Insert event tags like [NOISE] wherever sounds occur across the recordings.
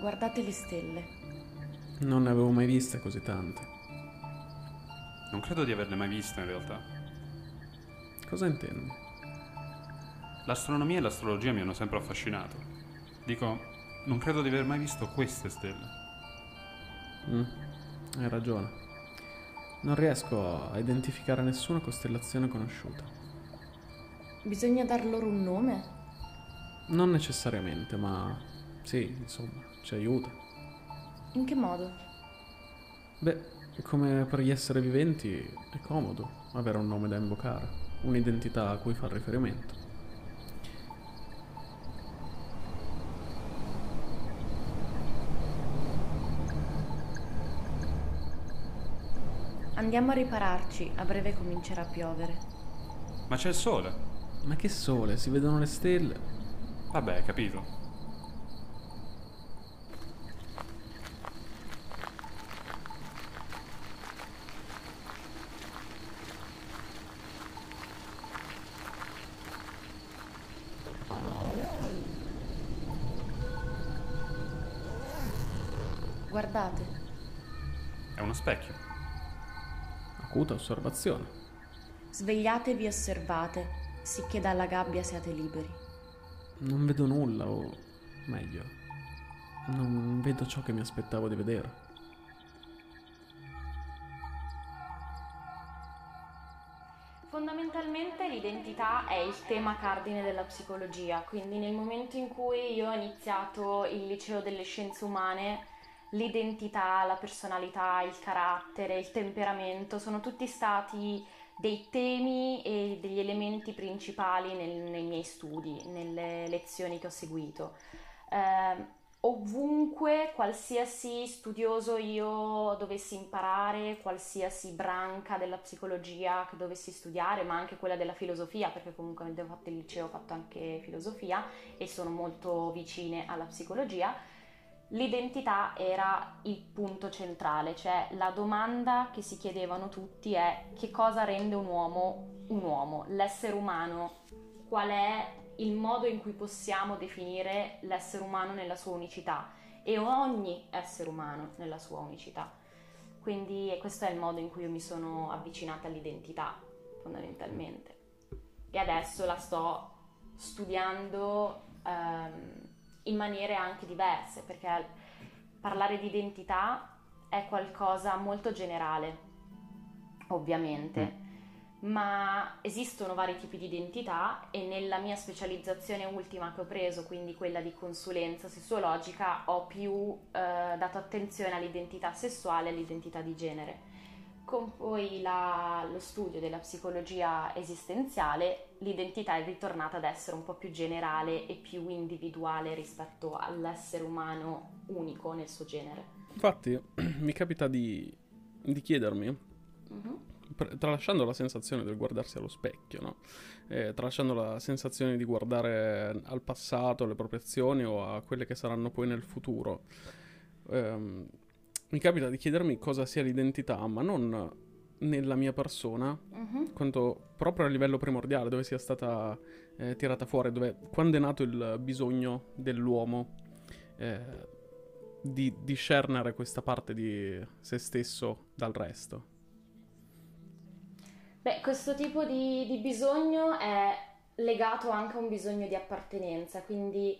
Guardate le stelle. Non ne avevo mai viste così tante. Non credo di averle mai viste in realtà. Cosa intendi? L'astronomia e l'astrologia mi hanno sempre affascinato. Dico, non credo di aver mai visto queste stelle. Mm, hai ragione. Non riesco a identificare nessuna costellazione conosciuta. Bisogna dar loro un nome? Non necessariamente, ma sì, insomma, ci aiuta. In che modo? Beh, come per gli esseri viventi è comodo avere un nome da invocare, un'identità a cui far riferimento. Andiamo a ripararci, a breve comincerà a piovere. Ma c'è il sole. Ma che sole, si vedono le stelle. Vabbè, capito. Osservazione. svegliatevi e osservate, sicché dalla gabbia siate liberi. Non vedo nulla, o meglio, non vedo ciò che mi aspettavo di vedere. Fondamentalmente l'identità è il tema cardine della psicologia, quindi nel momento in cui io ho iniziato il liceo delle scienze umane, l'identità, la personalità, il carattere, il temperamento sono tutti stati dei temi e degli elementi principali nel- nei miei studi, nelle lezioni che ho seguito. Eh, ovunque, qualsiasi studioso io dovessi imparare, qualsiasi branca della psicologia che dovessi studiare, ma anche quella della filosofia, perché comunque avendo fatto il liceo ho fatto anche filosofia e sono molto vicine alla psicologia, l'identità era il punto centrale, cioè la domanda che si chiedevano tutti è che cosa rende un uomo un uomo, l'essere umano, qual è il modo in cui possiamo definire l'essere umano nella sua unicità e ogni essere umano nella sua unicità. Quindi questo è il modo in cui io mi sono avvicinata all'identità, fondamentalmente. E adesso la sto studiando ehm, in maniere anche diverse, perché parlare di identità è qualcosa molto generale, ovviamente, ma esistono vari tipi di identità e nella mia specializzazione ultima che ho preso, quindi quella di consulenza sessuologica, ho più eh, dato attenzione all'identità sessuale e all'identità di genere. Con poi la- lo studio della psicologia esistenziale, l'identità è ritornata ad essere un po' più generale e più individuale rispetto all'essere umano unico nel suo genere. Infatti, [CLEARS THROAT] mi capita di, di chiedermi, Mhm. pre- tralasciando la sensazione del guardarsi allo specchio, no? Eh, tralasciando la sensazione di guardare al passato, alle proprie azioni o a quelle che saranno poi nel futuro, ehm, mi capita di chiedermi cosa sia l'identità, ma non nella mia persona, Mhm. quanto proprio a livello primordiale, dove sia stata eh, tirata fuori, dove, quando è nato il bisogno dell'uomo eh, di discernere questa parte di se stesso dal resto. Beh, questo tipo di, di bisogno è legato anche a un bisogno di appartenenza, quindi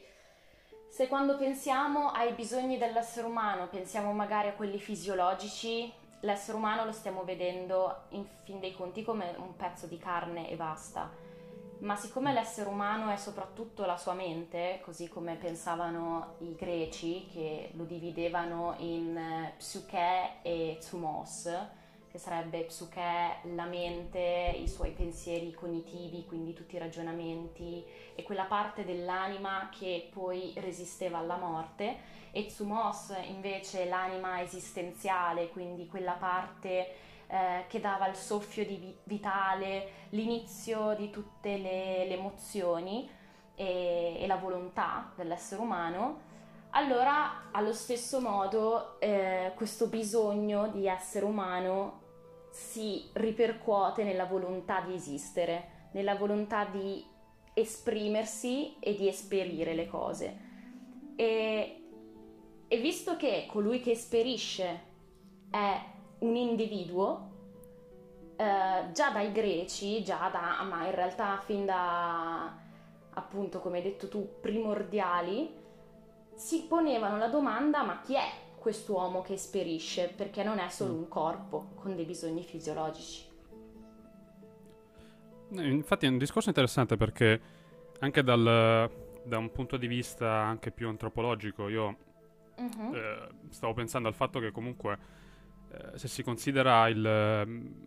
se quando pensiamo ai bisogni dell'essere umano pensiamo magari a quelli fisiologici, l'essere umano lo stiamo vedendo in fin dei conti come un pezzo di carne e basta. Ma siccome l'essere umano è soprattutto la sua mente, così come pensavano i greci che lo dividevano in psuche e thumos, che sarebbe psuche, la mente, i suoi pensieri cognitivi, quindi tutti i ragionamenti e quella parte dell'anima che poi resisteva alla morte, e Tsumos invece l'anima esistenziale, quindi quella parte eh, che dava il soffio vi- vitale, l'inizio di tutte le, le emozioni e, e la volontà dell'essere umano. Allora, allo stesso modo, eh, questo bisogno di essere umano si ripercuote nella volontà di esistere, nella volontà di esprimersi e di esperire le cose. E e visto che colui che esperisce è un individuo, eh, già dai greci, già da, ma in realtà fin da, appunto, come hai detto tu, primordiali, si ponevano la domanda ma chi è quest'uomo che esperisce? Perché non è solo un corpo con dei bisogni fisiologici. Eh, infatti è un discorso interessante perché anche dal, da un punto di vista anche più antropologico io uh-huh. eh, stavo pensando al fatto che comunque eh, se si considera il, le,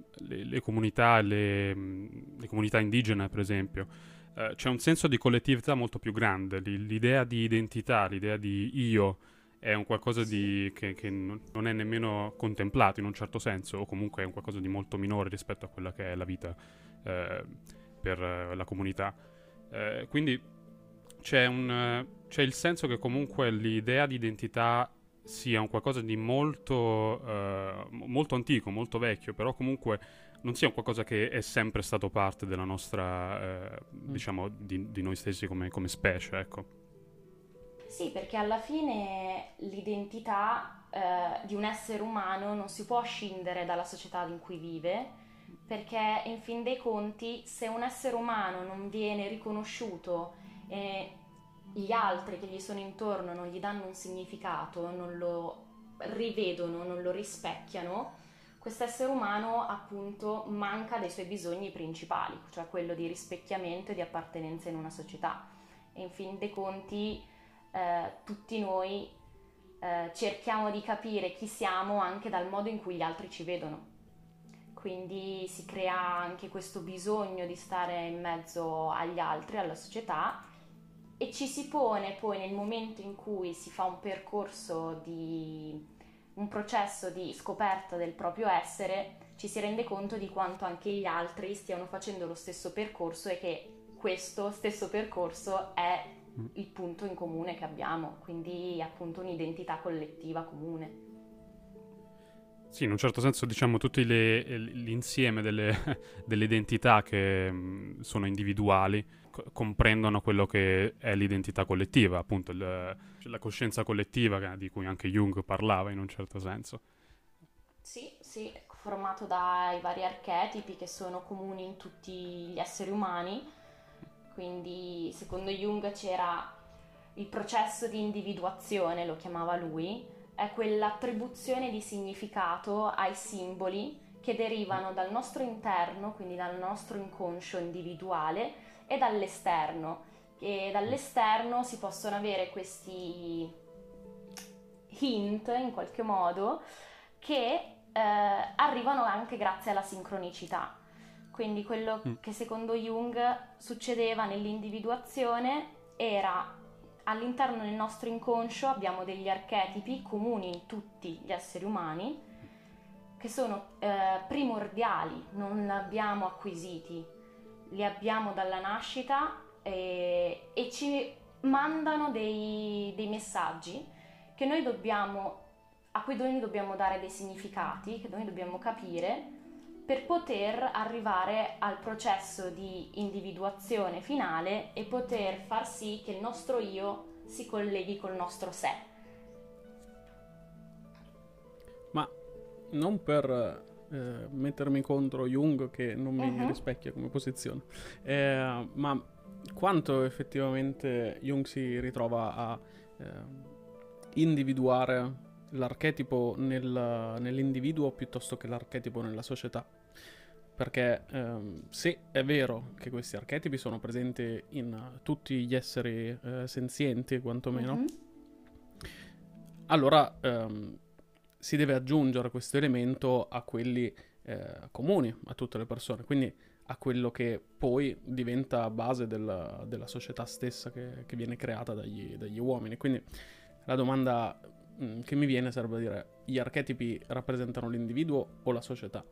le, comunità, le, le, comunità indigene per esempio, eh, c'è un senso di collettività molto più grande, l'idea di identità, l'idea di io è un qualcosa di, che, che, non è nemmeno contemplato in un certo senso, o comunque è un qualcosa di molto minore rispetto a quella che è la vita eh, per eh, la comunità. Eh, quindi c'è, un, c'è, il senso che comunque l'idea di identità sia un qualcosa di molto, uh, molto antico, molto vecchio, però comunque non sia un qualcosa che è sempre stato parte della nostra, uh, diciamo, di, di, noi stessi come, come specie, ecco. Sì, perché alla fine l'identità eh, di un essere umano non si può scindere dalla società in cui vive, perché in fin dei conti se un essere umano non viene riconosciuto e gli altri che gli sono intorno non gli danno un significato, non lo rivedono, non lo rispecchiano, questo essere umano appunto manca dei suoi bisogni principali, cioè quello di rispecchiamento e di appartenenza in una società. E in fin dei conti eh, tutti noi eh, cerchiamo di capire chi siamo anche dal modo in cui gli altri ci vedono. Quindi si crea anche questo bisogno di stare in mezzo agli altri, alla società e ci si pone poi nel momento in cui si fa un percorso di un processo di scoperta del proprio essere, ci si rende conto di quanto anche gli altri stiano facendo lo stesso percorso e che questo stesso percorso è. Il punto in comune che abbiamo, quindi appunto un'identità collettiva comune. Sì, in un certo senso diciamo tutto l'insieme delle, [LAUGHS] delle, identità che mm, sono individuali co- comprendono quello che è l'identità collettiva, appunto il, la coscienza collettiva di cui anche Jung parlava in un certo senso. Sì, sì, formato dai vari archetipi che sono comuni in tutti gli esseri umani quindi secondo Jung c'era il processo di individuazione, lo chiamava lui, è quell'attribuzione di significato ai simboli che derivano dal nostro interno, quindi dal nostro inconscio individuale e dall'esterno. E dall'esterno si possono avere questi hint in qualche modo che eh, arrivano anche grazie alla sincronicità. Quindi quello mm. che secondo Jung succedeva nell'individuazione era all'interno del nostro inconscio abbiamo degli archetipi comuni in tutti gli esseri umani che sono eh, primordiali, non li abbiamo acquisiti, li abbiamo dalla nascita e, e ci mandano dei, dei messaggi che noi dobbiamo, a cui noi dobbiamo dare dei significati, che noi dobbiamo capire per poter arrivare al processo di individuazione finale e poter far sì che il nostro io si colleghi col nostro sé. Ma non per eh, mettermi contro Jung che non mi uh-huh. rispecchia come posizione, eh, ma quanto effettivamente Jung si ritrova a eh, individuare l'archetipo nel, nell'individuo piuttosto che l'archetipo nella società. Perché ehm, se è vero che questi archetipi sono presenti in uh, tutti gli esseri eh, senzienti, quantomeno, mm-hmm. allora ehm, si deve aggiungere questo elemento a quelli eh, comuni a tutte le persone, quindi a quello che poi diventa base del, della società stessa che, che viene creata dagli, dagli uomini. Quindi la domanda che mi viene a dire gli archetipi rappresentano l'individuo o la società?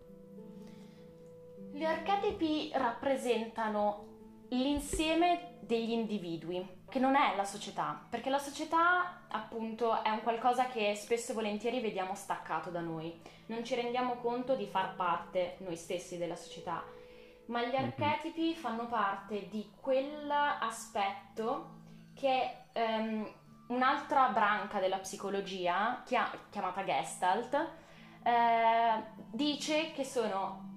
Gli archetipi rappresentano l'insieme degli individui, che non è la società, perché la società appunto è un qualcosa che spesso e volentieri vediamo staccato da noi, non ci rendiamo conto di far parte noi stessi della società, ma gli mhm. archetipi fanno parte di quell'aspetto che um, un'altra branca della psicologia, chiamata Gestalt, eh, dice che sono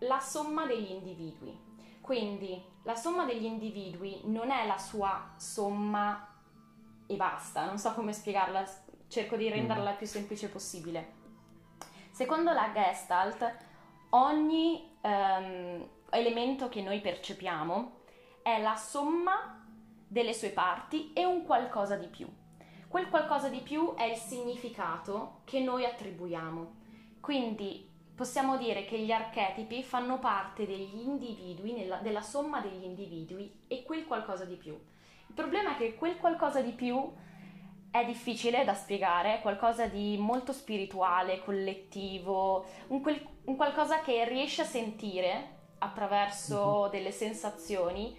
la somma degli individui. Quindi la somma degli individui non è la sua somma e basta, non so come spiegarla, cerco di renderla il più semplice possibile. Secondo la Gestalt, ogni um, elemento che noi percepiamo è la somma delle sue parti e un qualcosa di più. Quel qualcosa di più è il significato che noi attribuiamo. Quindi possiamo dire che gli archetipi fanno parte degli individui, nella, della somma degli individui e quel qualcosa di più. Il problema è che quel qualcosa di più è difficile da spiegare, è qualcosa di molto spirituale, collettivo, un, quel, un qualcosa che riesce a sentire attraverso uh-huh. delle sensazioni,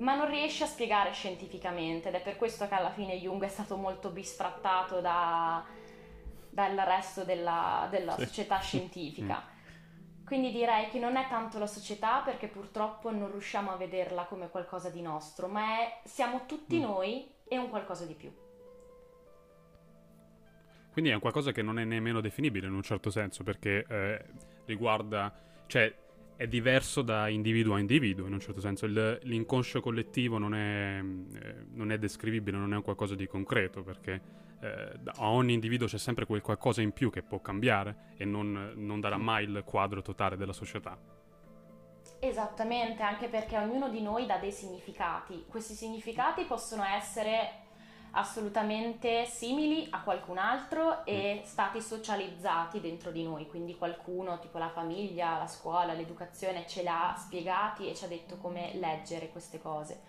ma non riesce a spiegare scientificamente ed è per questo che alla fine Jung è stato molto bisfrattato da, dal resto della, della sì. società [LAUGHS] scientifica. Mm. Quindi direi che non è tanto la società perché purtroppo non riusciamo a vederla come qualcosa di nostro, ma è, siamo tutti mm. noi e un qualcosa di più. Quindi è un qualcosa che non è nemmeno definibile in un certo senso perché eh, riguarda, cioè è diverso da individuo a individuo in un certo senso. Il, l'inconscio collettivo non è, eh, non è, descrivibile, non è un qualcosa di concreto perché eh, a ogni individuo c'è sempre quel qualcosa in più che può cambiare e non, non darà mai il quadro totale della società. Esattamente, anche perché ognuno di noi dà dei significati. Questi significati possono essere assolutamente simili a qualcun altro e mm. stati socializzati dentro di noi, quindi qualcuno, tipo la famiglia, la scuola, l'educazione, ce l'ha spiegati e ci ha detto come leggere queste cose.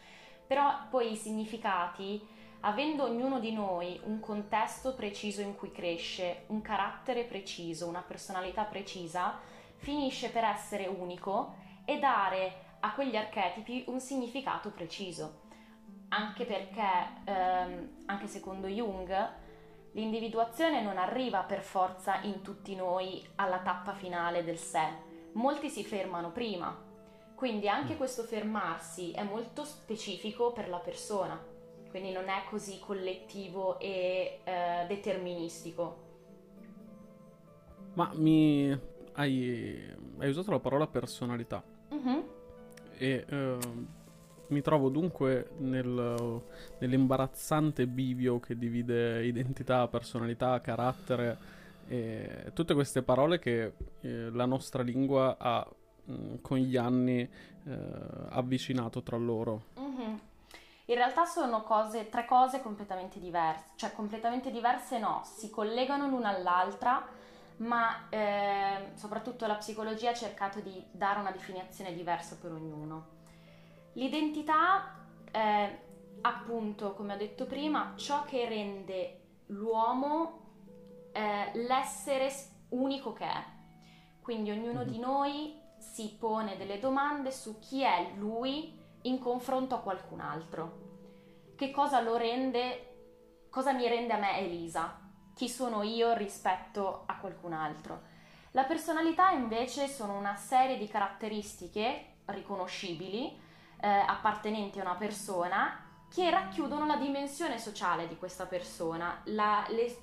Però poi i significati, avendo ognuno di noi un contesto preciso in cui cresce, un carattere preciso, una personalità precisa, finisce per essere unico e dare a quegli archetipi un significato preciso anche perché, ehm, anche secondo Jung, l'individuazione non arriva per forza in tutti noi alla tappa finale del sé, molti si fermano prima, quindi anche mm. questo fermarsi è molto specifico per la persona, quindi non è così collettivo e eh, deterministico. Ma mi hai, hai, usato la parola personalità. Mm-hmm. E uh, mi trovo dunque nel, nell'imbarazzante bivio che divide identità, personalità, carattere e tutte queste parole che eh, la nostra lingua ha mh, mm, con gli anni eh, avvicinato tra loro. Mm-hmm. In realtà sono cose, tre cose completamente diverse, cioè completamente diverse no, si collegano l'una all'altra, ma eh, soprattutto la psicologia ha cercato di dare una definizione diversa per ognuno. L'identità è appunto, come ho detto prima, ciò che rende l'uomo eh, l'essere unico che è. Quindi ognuno di mhm. noi si pone delle domande su chi è lui in confronto a qualcun altro. Che cosa lo rende, cosa mi rende a me Elisa? Chi sono io rispetto a qualcun altro? La personalità invece sono una serie di caratteristiche riconoscibili eh, appartenenti a una persona che racchiudono la dimensione sociale di questa persona, la, le,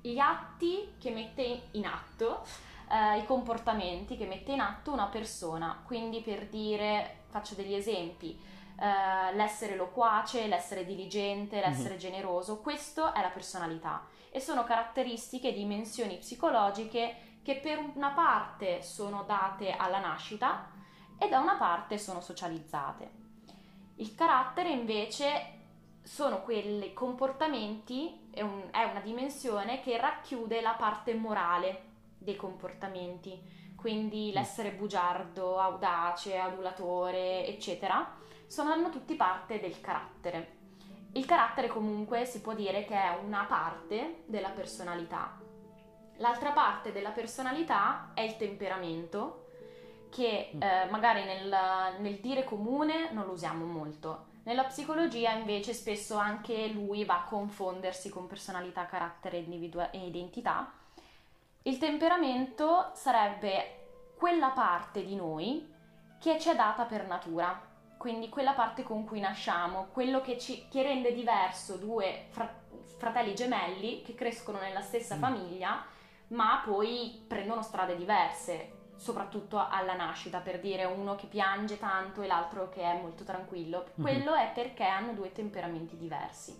gli atti che mette in atto, eh, i comportamenti che mette in atto una persona. Quindi per dire, faccio degli esempi, eh, l'essere loquace, l'essere diligente, mhm. l'essere mm-hmm. generoso, questo è la personalità e sono caratteristiche, dimensioni psicologiche che per una parte sono date alla nascita, e da una parte sono socializzate. Il carattere invece sono quei comportamenti, è, un, è una dimensione che racchiude la parte morale dei comportamenti, quindi mm. l'essere bugiardo, audace, adulatore, eccetera, sono tutti parte del carattere. Il carattere comunque si può dire che è una parte della personalità. L'altra parte della personalità è il temperamento, che mm. eh, magari nel, nel dire comune non lo usiamo molto. Nella psicologia invece spesso anche lui va a confondersi con personalità, carattere individua- e identità. Il temperamento sarebbe quella parte di noi che ci è data per natura, quindi quella parte con cui nasciamo, quello che, ci, che rende diverso due fra, fratelli gemelli che crescono nella stessa mm. famiglia, ma poi prendono strade diverse soprattutto alla nascita, per dire uno che piange tanto e l'altro che è molto tranquillo. Mhm. Quello mm-hmm. è perché hanno due temperamenti diversi.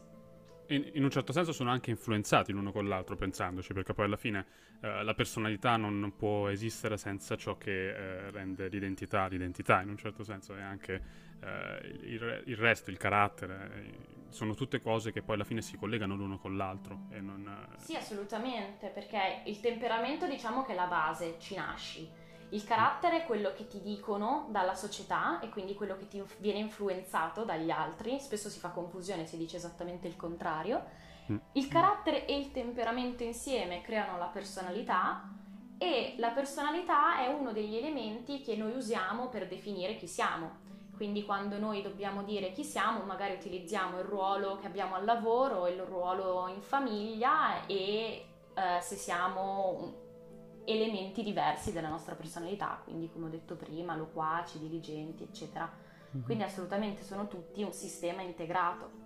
In, in, un certo senso sono anche influenzati l'uno con l'altro, pensandoci, perché poi alla fine eh, la personalità non, non, può esistere senza ciò che eh, rende l'identità l'identità, in un certo senso, e anche eh, il, il, resto, il carattere, sono tutte cose che poi alla fine si collegano l'uno con l'altro. E non, eh, Sì, assolutamente, perché il temperamento diciamo che è la base, ci nasci il carattere è quello che ti dicono dalla società e quindi quello che ti viene influenzato dagli altri, spesso si fa confusione, si dice esattamente il contrario. Mm. Il carattere e il temperamento insieme creano la personalità e la personalità è uno degli elementi che noi usiamo per definire chi siamo. Quindi quando noi dobbiamo dire chi siamo, magari utilizziamo il ruolo che abbiamo al lavoro, il ruolo in famiglia e eh, se siamo elementi diversi della nostra personalità, quindi come ho detto prima, loquaci, diligenti, eccetera. Mm-hmm. Quindi assolutamente sono tutti un sistema integrato.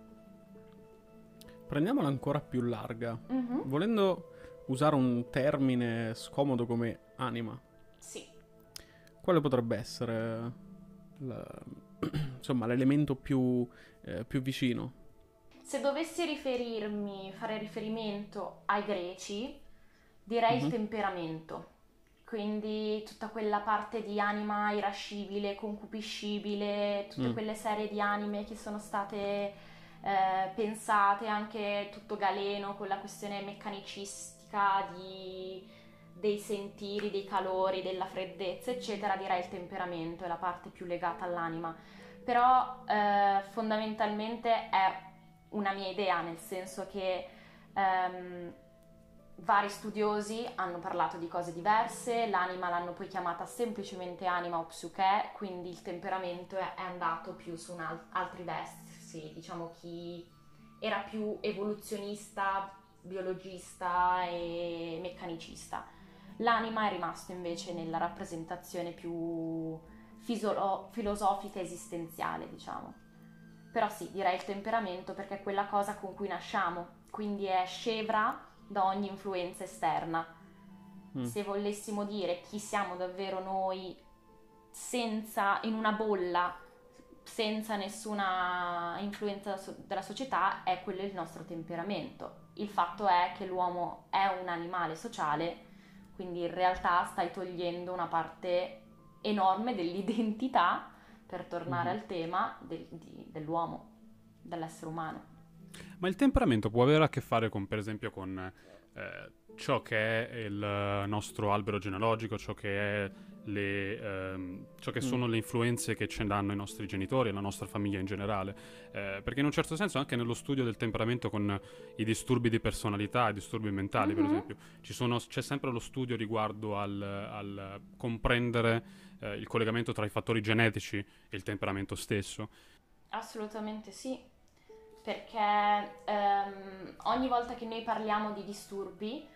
Prendiamola ancora più larga, mm-hmm. volendo usare un termine scomodo come anima. Sì. Quale potrebbe essere la, [CLEARS THROAT] insomma, l'elemento più, eh, più vicino? Se dovessi riferirmi, fare riferimento ai greci, Direi mm-hmm. il mhm. temperamento, quindi tutta quella parte di anima irascibile, concupiscibile, tutte mm. quelle serie di anime che sono state eh, pensate, anche tutto Galeno con la questione meccanicistica di, dei sentiri, dei calori, della freddezza, eccetera, direi il temperamento è la parte più legata all'anima. Però eh, fondamentalmente è una mia idea, nel senso che... Um, vari studiosi hanno parlato di cose diverse, l'anima l'hanno poi chiamata semplicemente anima o psuche, quindi il temperamento è andato più su al- altri versi, diciamo chi era più evoluzionista, biologista e meccanicista. L'anima è rimasto invece nella rappresentazione più fisolo- filosofica esistenziale, diciamo. Però sì, direi il temperamento perché è quella cosa con cui nasciamo, quindi è scevra da ogni influenza esterna. Mm. Se volessimo dire chi siamo davvero noi senza, in una bolla, senza nessuna influenza della società, è quello il nostro temperamento. Il fatto è che l'uomo è un animale sociale, quindi in realtà stai togliendo una parte enorme dell'identità, per tornare mm-hmm. al tema, del, di, dell'uomo, dell'essere umano. Ma il temperamento può avere a che fare con, per esempio, con eh, ciò che è il nostro albero genealogico, ciò che, è le, ehm, ciò che mm. sono le influenze che ci danno i nostri genitori e la nostra famiglia in generale. Eh, perché in un certo senso anche nello studio del temperamento con i disturbi di personalità, i disturbi mentali, mm-hmm. per esempio, sono, c'è sempre lo studio riguardo al, al comprendere eh, il collegamento tra i fattori genetici e il temperamento stesso. Assolutamente sì perché ehm, ogni volta che noi parliamo di disturbi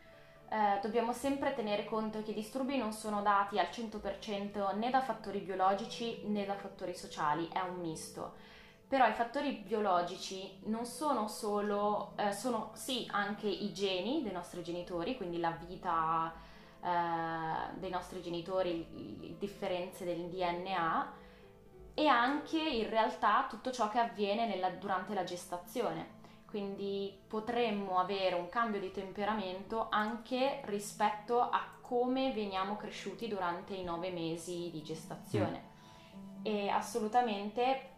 eh, dobbiamo sempre tenere conto che i disturbi non sono dati al 100% né da fattori biologici né da fattori sociali, è un misto. Però i fattori biologici non sono solo, eh, sono sì anche i geni dei nostri genitori, quindi la vita eh, dei nostri genitori, le differenze del DNA, e anche in realtà tutto ciò che avviene nella, durante la gestazione. Quindi potremmo avere un cambio di temperamento anche rispetto a come veniamo cresciuti durante i nove mesi di gestazione. Mm. E assolutamente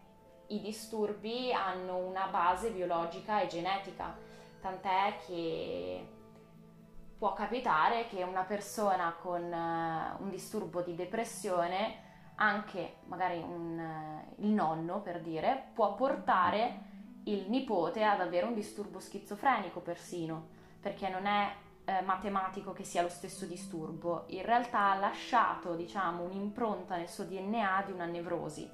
i disturbi hanno una base biologica e genetica, tant'è che può capitare che una persona con uh, un disturbo di depressione anche magari un, eh, il nonno, per dire, può portare il nipote ad avere un disturbo schizofrenico persino, perché non è eh, matematico che sia lo stesso disturbo, in realtà ha lasciato, diciamo, un'impronta nel suo DNA di una nevrosi,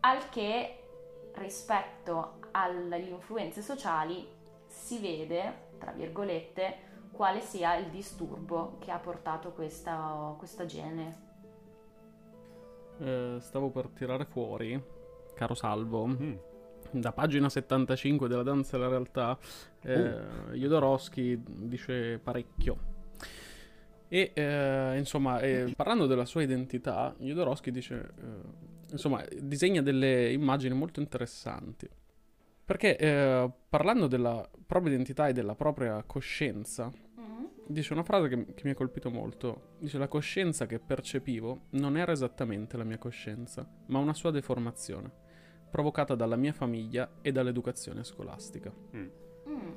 al che rispetto alle influenze sociali si vede, tra virgolette, quale sia il disturbo che ha portato questa, questa gene eh, stavo per tirare fuori caro Salvo. Mm. Da pagina 75 della danza della realtà, eh, uh. Jodorowsky dice parecchio. E eh, insomma, eh, parlando della sua identità, Jodorowsky dice, eh, insomma, disegna delle immagini molto interessanti. Perché eh, parlando della propria identità e della propria coscienza. Dice una frase che, che, mi ha colpito molto. Dice la coscienza che percepivo non era esattamente la mia coscienza, ma una sua deformazione, provocata dalla mia famiglia e dall'educazione scolastica. Mm. Mm.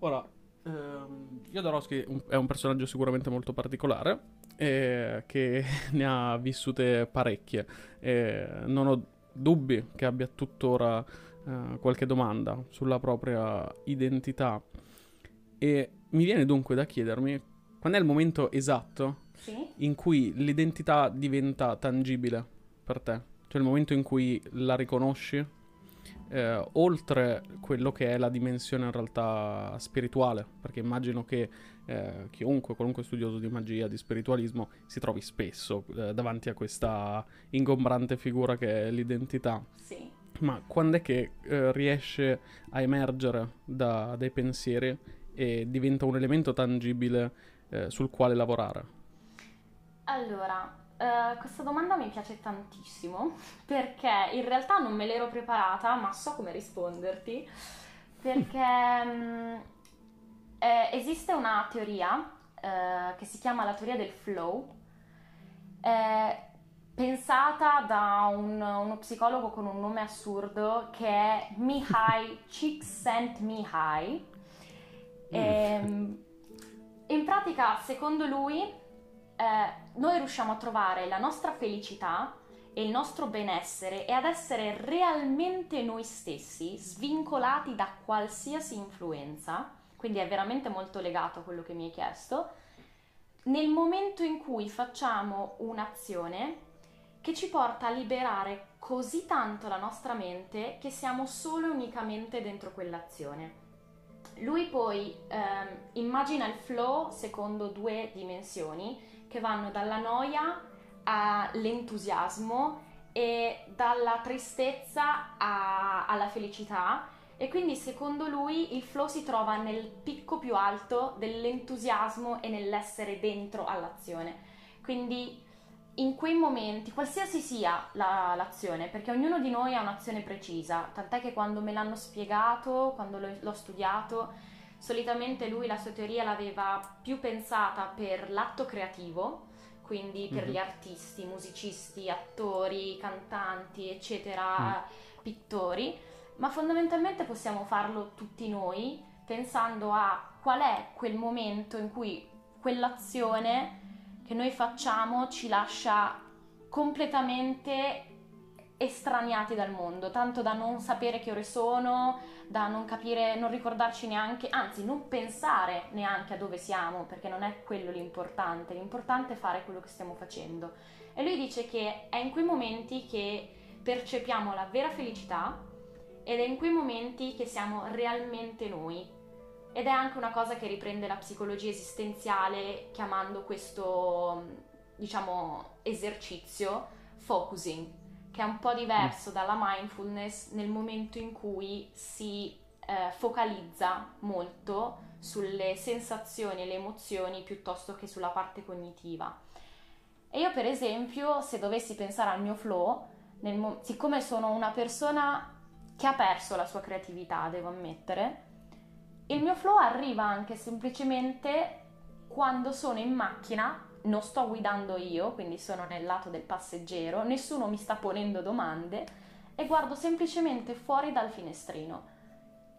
Ora, Ehm, Jodorowsky è un personaggio sicuramente molto particolare, eh, che [LAUGHS] ne ha vissute parecchie. Eh, non ho dubbi che abbia tuttora eh, qualche domanda sulla propria identità. E mi viene dunque da chiedermi quando è il momento esatto sì? in cui l'identità diventa tangibile per te? Cioè il momento in cui la riconosci eh, oltre quello che è la dimensione in realtà spirituale, perché immagino che eh, chiunque, qualunque studioso di magia, di spiritualismo, si trovi spesso eh, davanti a questa ingombrante figura che è l'identità. Sì. Ma quando è che eh, riesce a emergere da, dai pensieri e diventa un elemento tangibile eh, sul quale lavorare? Allora, Uh, questa domanda mi piace tantissimo perché in realtà non me l'ero preparata, ma so come risponderti. Perché um, [LAUGHS] eh, esiste una teoria uh, che si chiama la teoria del flow, eh, pensata da un, uno psicologo con un nome assurdo che è Mihai Csikszentmihalyi. Mm. Ehm, in pratica, secondo lui, eh, noi riusciamo a trovare la nostra felicità e il nostro benessere e ad essere realmente noi stessi, svincolati da qualsiasi influenza, quindi è veramente molto legato a quello che mi hai chiesto, nel momento in cui facciamo un'azione che ci porta a liberare così tanto la nostra mente che siamo solo e unicamente dentro quell'azione. Lui poi ehm, immagina il flow secondo due dimensioni che vanno dalla noia all'entusiasmo e dalla tristezza a, alla felicità e quindi secondo lui il flow si trova nel picco più alto dell'entusiasmo e nell'essere dentro all'azione. Quindi in quei momenti, qualsiasi sia la, l'azione, perché ognuno di noi ha un'azione precisa, tant'è che quando me l'hanno spiegato, quando l'ho, l'ho studiato, Solitamente lui la sua teoria l'aveva più pensata per l'atto creativo, quindi per mm-hmm. gli artisti, musicisti, attori, cantanti, eccetera, mm. pittori, ma fondamentalmente possiamo farlo tutti noi pensando a qual è quel momento in cui quell'azione che noi facciamo ci lascia completamente estraniati dal mondo, tanto da non sapere che ore sono, da non capire, non ricordarci neanche, anzi non pensare neanche a dove siamo, perché non è quello l'importante, l'importante è fare quello che stiamo facendo. E lui dice che è in quei momenti che percepiamo la vera felicità ed è in quei momenti che siamo realmente noi. Ed è anche una cosa che riprende la psicologia esistenziale chiamando questo, diciamo, esercizio focusing che è un po' diverso dalla mindfulness nel momento in cui si eh, focalizza molto sulle sensazioni e le emozioni piuttosto che sulla parte cognitiva. E io per esempio, se dovessi pensare al mio flow, mo- siccome sono una persona che ha perso la sua creatività, devo ammettere, il mio flow arriva anche semplicemente quando sono in macchina non sto guidando io, quindi sono nel lato del passeggero, nessuno mi sta ponendo domande e guardo semplicemente fuori dal finestrino.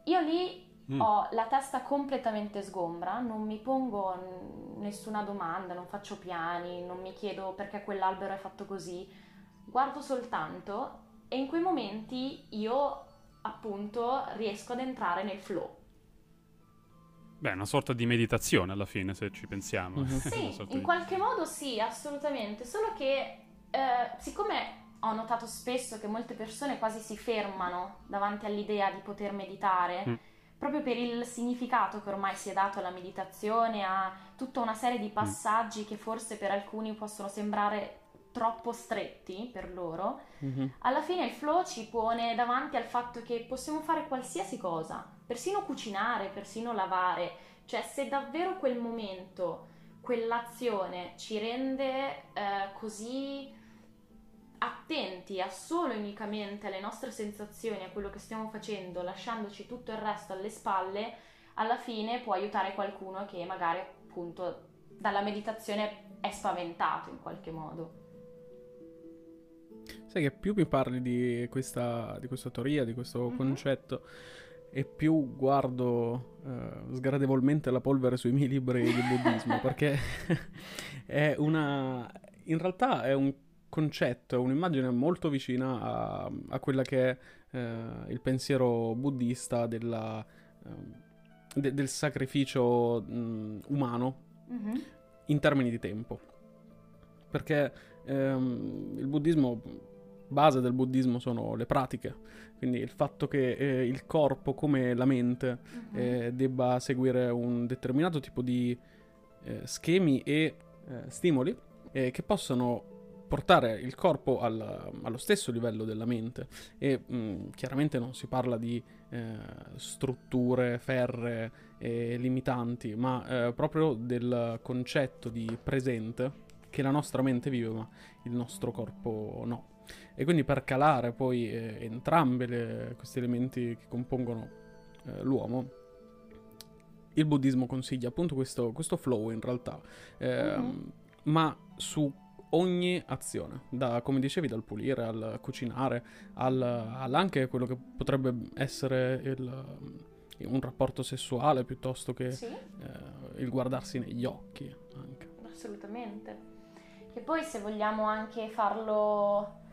Io lì mm. ho la testa completamente sgombra, non mi pongo nessuna domanda, non faccio piani, non mi chiedo perché quell'albero è fatto così, guardo soltanto e in quei momenti io appunto riesco ad entrare nel flow. Beh, una sorta di meditazione alla fine, se ci pensiamo. [LAUGHS] Mm-hmm. Sì, in di... qualche modo sì, assolutamente. Solo che, eh, siccome ho notato spesso che molte persone quasi si fermano davanti all'idea di poter meditare, mm. proprio per il significato che ormai si è dato alla meditazione, a tutta una serie di mm. passaggi mm. che forse per alcuni possono sembrare troppo stretti per loro, mm-hmm. alla fine il flow ci pone davanti al fatto che possiamo fare qualsiasi cosa, persino cucinare, persino lavare, cioè se davvero quel momento, quell'azione ci rende eh, così attenti a solo e unicamente alle nostre sensazioni, a quello che stiamo facendo, lasciandoci tutto il resto alle spalle, alla fine può aiutare qualcuno che magari appunto dalla meditazione è spaventato in qualche modo. Sai che più mi parli di questa, di questa teoria, di questo mm-hmm. concetto, e più guardo uh, sgradevolmente la polvere sui miei libri di buddismo, perché [LAUGHS] è una... in realtà è un concetto, è un'immagine molto vicina a, a quella che è uh, il pensiero buddista della, uh, de- del sacrificio mh, umano mm-hmm. in termini di tempo. Perché um, il buddismo base del buddismo sono le pratiche, quindi il fatto che eh, il corpo come la mente uh-huh. eh, debba seguire un determinato tipo di eh, schemi e eh, stimoli eh, che possono portare il corpo al, allo stesso livello della mente e mh, mm, chiaramente non si parla di eh, strutture ferre e limitanti, ma proprio del concetto di presente che la nostra mente vive ma il nostro corpo no. E quindi per calare poi eh, entrambi questi elementi che compongono eh, l'uomo, il buddismo consiglia appunto questo, questo flow in realtà, eh, mm-hmm. ma su ogni azione, da, come dicevi, dal pulire al cucinare, al, all'anche quello che potrebbe essere il, un rapporto sessuale piuttosto che sì. eh, il guardarsi negli occhi. Anche. Assolutamente. E poi se vogliamo anche farlo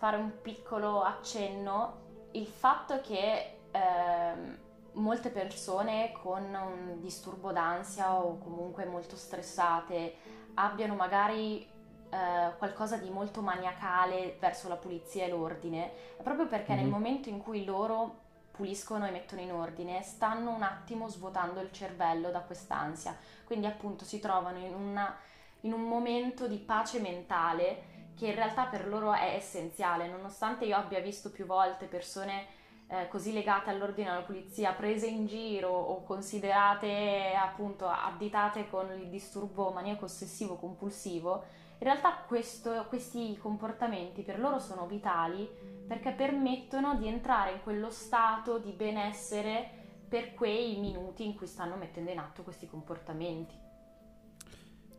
fare un piccolo accenno, il fatto che eh, molte persone con un disturbo d'ansia o comunque molto stressate abbiano magari eh, qualcosa di molto maniacale verso la pulizia e l'ordine, è proprio perché mm-hmm. nel mhm. momento in cui loro puliscono e mettono in ordine, stanno un attimo svuotando il cervello da quest'ansia. Quindi appunto si trovano in, una, in un momento di pace mentale che in realtà per loro è essenziale, nonostante io abbia visto più volte persone eh, così legate all'ordine alla pulizia prese in giro o considerate appunto additate con il disturbo maniaco ossessivo compulsivo, in realtà questo, questi comportamenti per loro sono vitali perché permettono di entrare in quello stato di benessere per quei minuti in cui stanno mettendo in atto questi comportamenti.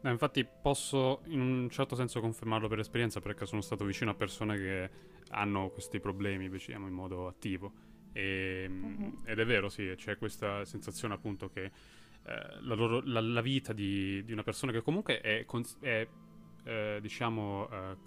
No, infatti posso in un certo senso confermarlo per esperienza perché sono stato vicino a persone che hanno questi problemi, diciamo, in modo attivo. E, uh-huh. Ed è vero, sì, c'è questa sensazione appunto che eh, la, loro, la, la, vita di, di, una persona che comunque è, è eh, diciamo, eh,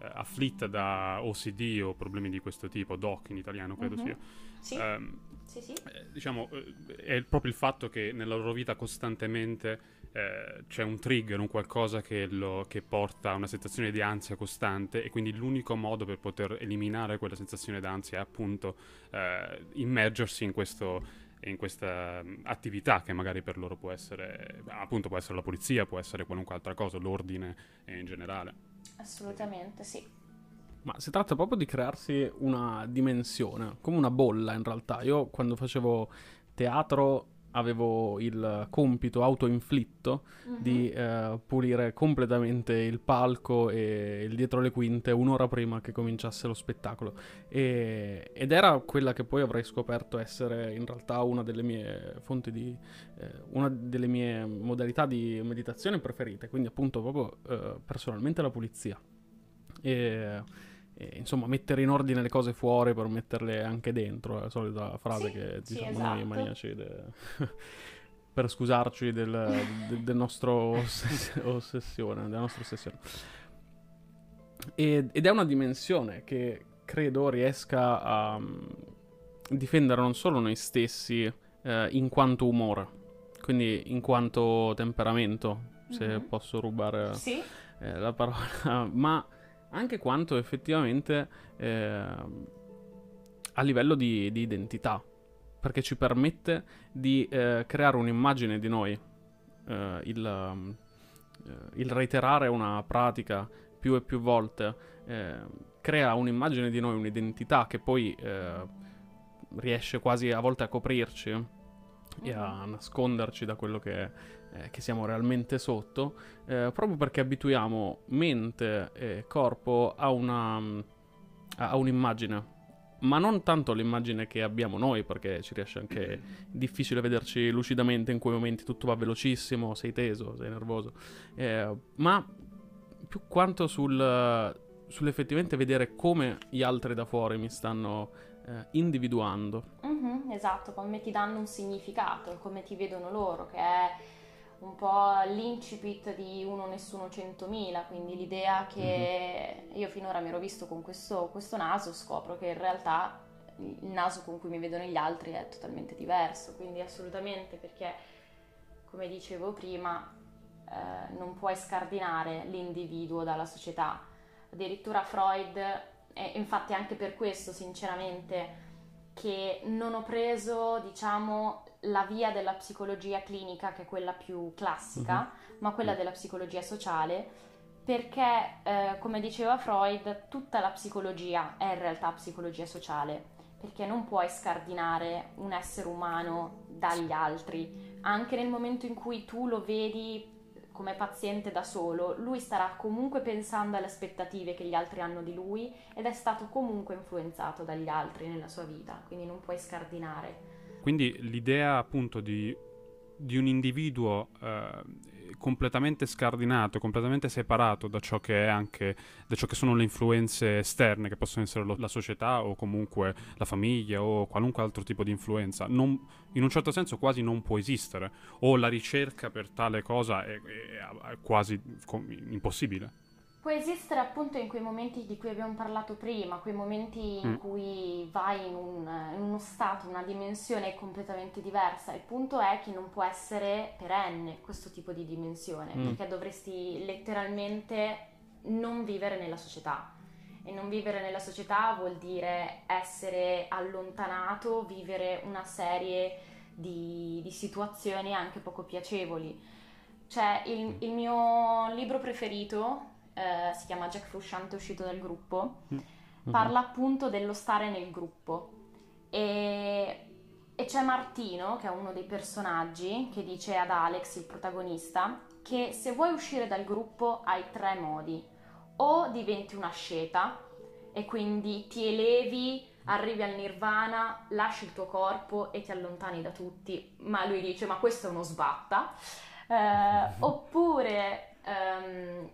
eh afflitta da OCD o problemi di questo tipo, DOC in italiano credo uh-huh. sia. Sì. Um, sì, sì. Eh, diciamo, eh, è proprio il fatto che nella loro vita costantemente eh, c'è un trigger, un qualcosa che, lo, che, porta a una sensazione di ansia costante e quindi l'unico modo per poter eliminare quella sensazione d'ansia è appunto eh, immergersi in, questo, in questa mm, attività che magari per loro può essere, appunto può essere la polizia, può essere qualunque altra cosa, l'ordine in generale. Assolutamente, sì. Ma si tratta proprio di crearsi una dimensione, come una bolla in realtà. Io quando facevo teatro avevo il compito autoinflitto uh-huh. di eh, pulire completamente il palco e il dietro le quinte un'ora prima che cominciasse lo spettacolo. E, ed era quella che poi avrei scoperto essere in realtà una delle mie fonti di... Eh, una delle mie modalità di meditazione preferite, quindi appunto proprio eh, personalmente la pulizia. E e, insomma mettere in ordine le cose fuori per metterle anche dentro, è la solita frase sì, che diciamo sì, esatto. noi maniaci de... [LAUGHS] per scusarci del, del, del nostro ossess- [LAUGHS] ossessione, della nostra ossessione. ed è una dimensione che credo riesca a um, difendere non solo noi stessi eh, in quanto umore, quindi in quanto temperamento, se mm-hmm. posso rubare sì. eh, la parola, [LAUGHS] ma anche quanto effettivamente eh, a livello di, di, identità, perché ci permette di eh, creare un'immagine di noi, eh, il, eh, il, reiterare una pratica più e più volte, eh, crea un'immagine di noi, un'identità che poi eh, riesce quasi a volte a coprirci e a mm-hmm. nasconderci da quello che, eh, che siamo realmente sotto, eh, proprio perché abituiamo mente e corpo a, una, a un'immagine. Ma non tanto l'immagine che abbiamo noi, perché ci riesce anche difficile vederci lucidamente in quei momenti, tutto va velocissimo, sei teso, sei nervoso, eh, ma più quanto sul, sull'effettivamente vedere come gli altri da fuori mi stanno eh, individuando. Mm-hmm, esatto, come ti danno un significato, come ti vedono loro, che è un po' l'incipit di uno nessuno centomila, quindi l'idea che mm-hmm. io finora mi ero visto con questo, questo naso, scopro che in realtà il naso con cui mi vedono gli altri è totalmente diverso, quindi assolutamente perché, come dicevo prima, eh, non puoi scardinare l'individuo dalla società. Addirittura Freud, e infatti anche per questo sinceramente che non ho preso, diciamo, la via della psicologia clinica, che è quella più classica, uh-huh. ma quella della psicologia sociale, perché, eh, come diceva Freud, tutta la psicologia è in realtà psicologia sociale, perché non puoi scardinare un essere umano dagli altri, anche nel momento in cui tu lo vedi come paziente da solo, lui starà comunque pensando alle aspettative che gli altri hanno di lui ed è stato comunque influenzato dagli altri nella sua vita, quindi non puoi scardinare. Quindi l'idea appunto di, di un individuo eh, completamente scardinato, completamente separato da ciò che è anche, da ciò che sono le influenze esterne, che possono essere lo, la società o comunque la famiglia o qualunque altro tipo di influenza, non, in un certo senso quasi non può esistere, o la ricerca per tale cosa è, è, è quasi impossibile. Può esistere appunto in quei momenti di cui abbiamo parlato prima, quei momenti in mm. cui vai in, un, in, uno stato, una dimensione completamente diversa. Il punto è che non può essere perenne questo tipo di dimensione, mm. perché dovresti letteralmente non vivere nella società. E non vivere nella società vuol dire essere allontanato, vivere una serie di, di situazioni anche poco piacevoli. Cioè, il, il mio libro preferito eh, si chiama Jack Frusciante uscito dal gruppo, mm-hmm. parla appunto dello stare nel gruppo. E, e c'è Martino, che è uno dei personaggi, che dice ad Alex, il protagonista, che se vuoi uscire dal gruppo hai tre modi. O diventi una sceta e quindi ti elevi, arrivi al nirvana, lasci il tuo corpo e ti allontani da tutti, ma lui dice ma questo è uno sbatta. Eh, [LAUGHS] oppure um,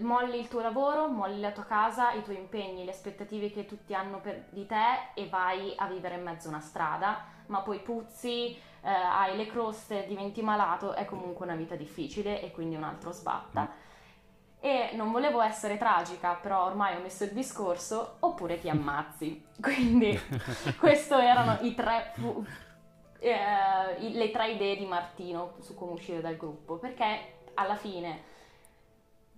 molli il tuo lavoro, molli la tua casa, i tuoi impegni, le aspettative che tutti hanno per, di te e vai a vivere in mezzo a una strada, ma poi puzzi, eh, hai le croste, diventi malato, è comunque una vita difficile e quindi un altro sbatta. Mm. E non volevo essere tragica, però ormai ho messo il discorso, oppure ti ammazzi. [LAUGHS] Quindi [LAUGHS] queste erano i tre, eh, le tre idee di Martino su come uscire dal gruppo, perché alla fine